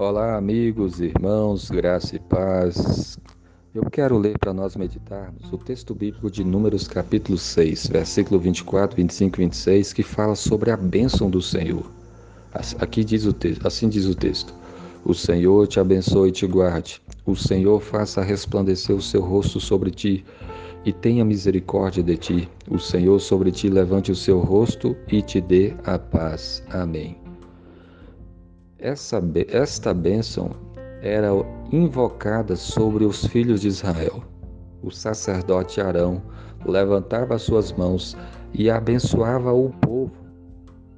Olá, amigos, irmãos, graça e paz. Eu quero ler para nós meditarmos o texto bíblico de Números, capítulo 6, versículo 24, 25 e 26, que fala sobre a bênção do Senhor. Aqui diz o texto, assim diz o texto: O Senhor te abençoe e te guarde. O Senhor faça resplandecer o seu rosto sobre ti e tenha misericórdia de ti. O Senhor sobre ti levante o seu rosto e te dê a paz. Amém. Essa, esta bênção era invocada sobre os filhos de Israel. O sacerdote Arão levantava suas mãos e abençoava o povo,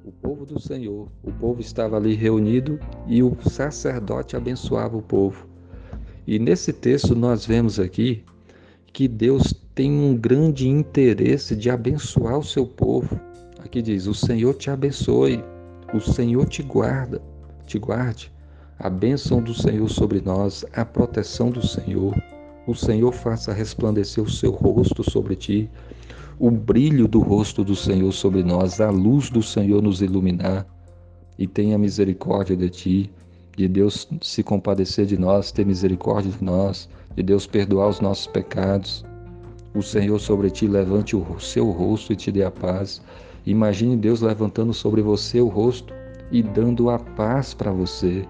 o povo do Senhor. O povo estava ali reunido e o sacerdote abençoava o povo. E nesse texto nós vemos aqui que Deus tem um grande interesse de abençoar o seu povo. Aqui diz: O Senhor te abençoe, o Senhor te guarda te guarde. A bênção do Senhor sobre nós, a proteção do Senhor. O Senhor faça resplandecer o seu rosto sobre ti, o brilho do rosto do Senhor sobre nós, a luz do Senhor nos iluminar e tenha misericórdia de ti, de Deus se compadecer de nós, ter misericórdia de nós, de Deus perdoar os nossos pecados. O Senhor sobre ti levante o seu rosto e te dê a paz. Imagine Deus levantando sobre você o rosto e dando a paz para você.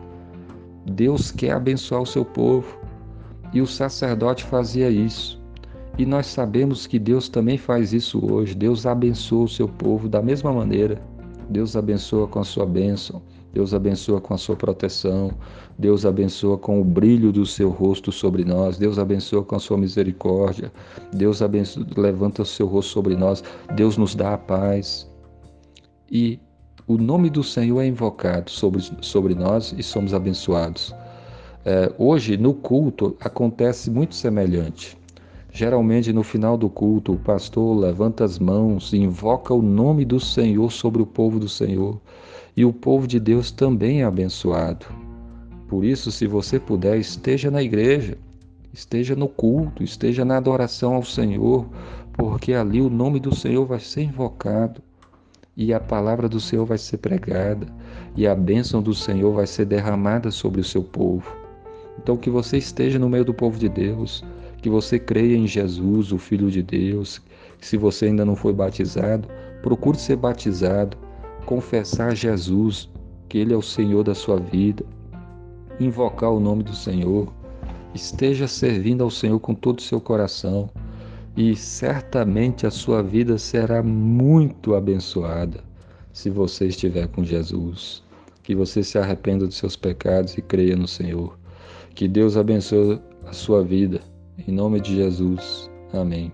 Deus quer abençoar o seu povo e o sacerdote fazia isso. E nós sabemos que Deus também faz isso hoje. Deus abençoa o seu povo da mesma maneira. Deus abençoa com a sua bênção. Deus abençoa com a sua proteção. Deus abençoa com o brilho do seu rosto sobre nós. Deus abençoa com a sua misericórdia. Deus abençoa, levanta o seu rosto sobre nós. Deus nos dá a paz. E o nome do Senhor é invocado sobre, sobre nós e somos abençoados. É, hoje, no culto, acontece muito semelhante. Geralmente, no final do culto, o pastor levanta as mãos e invoca o nome do Senhor sobre o povo do Senhor. E o povo de Deus também é abençoado. Por isso, se você puder, esteja na igreja, esteja no culto, esteja na adoração ao Senhor, porque ali o nome do Senhor vai ser invocado e a palavra do Senhor vai ser pregada e a bênção do Senhor vai ser derramada sobre o seu povo. Então, que você esteja no meio do povo de Deus, que você creia em Jesus, o Filho de Deus, se você ainda não foi batizado, procure ser batizado, confessar Jesus, que Ele é o Senhor da sua vida, invocar o nome do Senhor, esteja servindo ao Senhor com todo o seu coração e certamente a sua vida será muito abençoada se você estiver com Jesus. Que você se arrependa dos seus pecados e creia no Senhor. Que Deus abençoe a sua vida. Em nome de Jesus. Amém.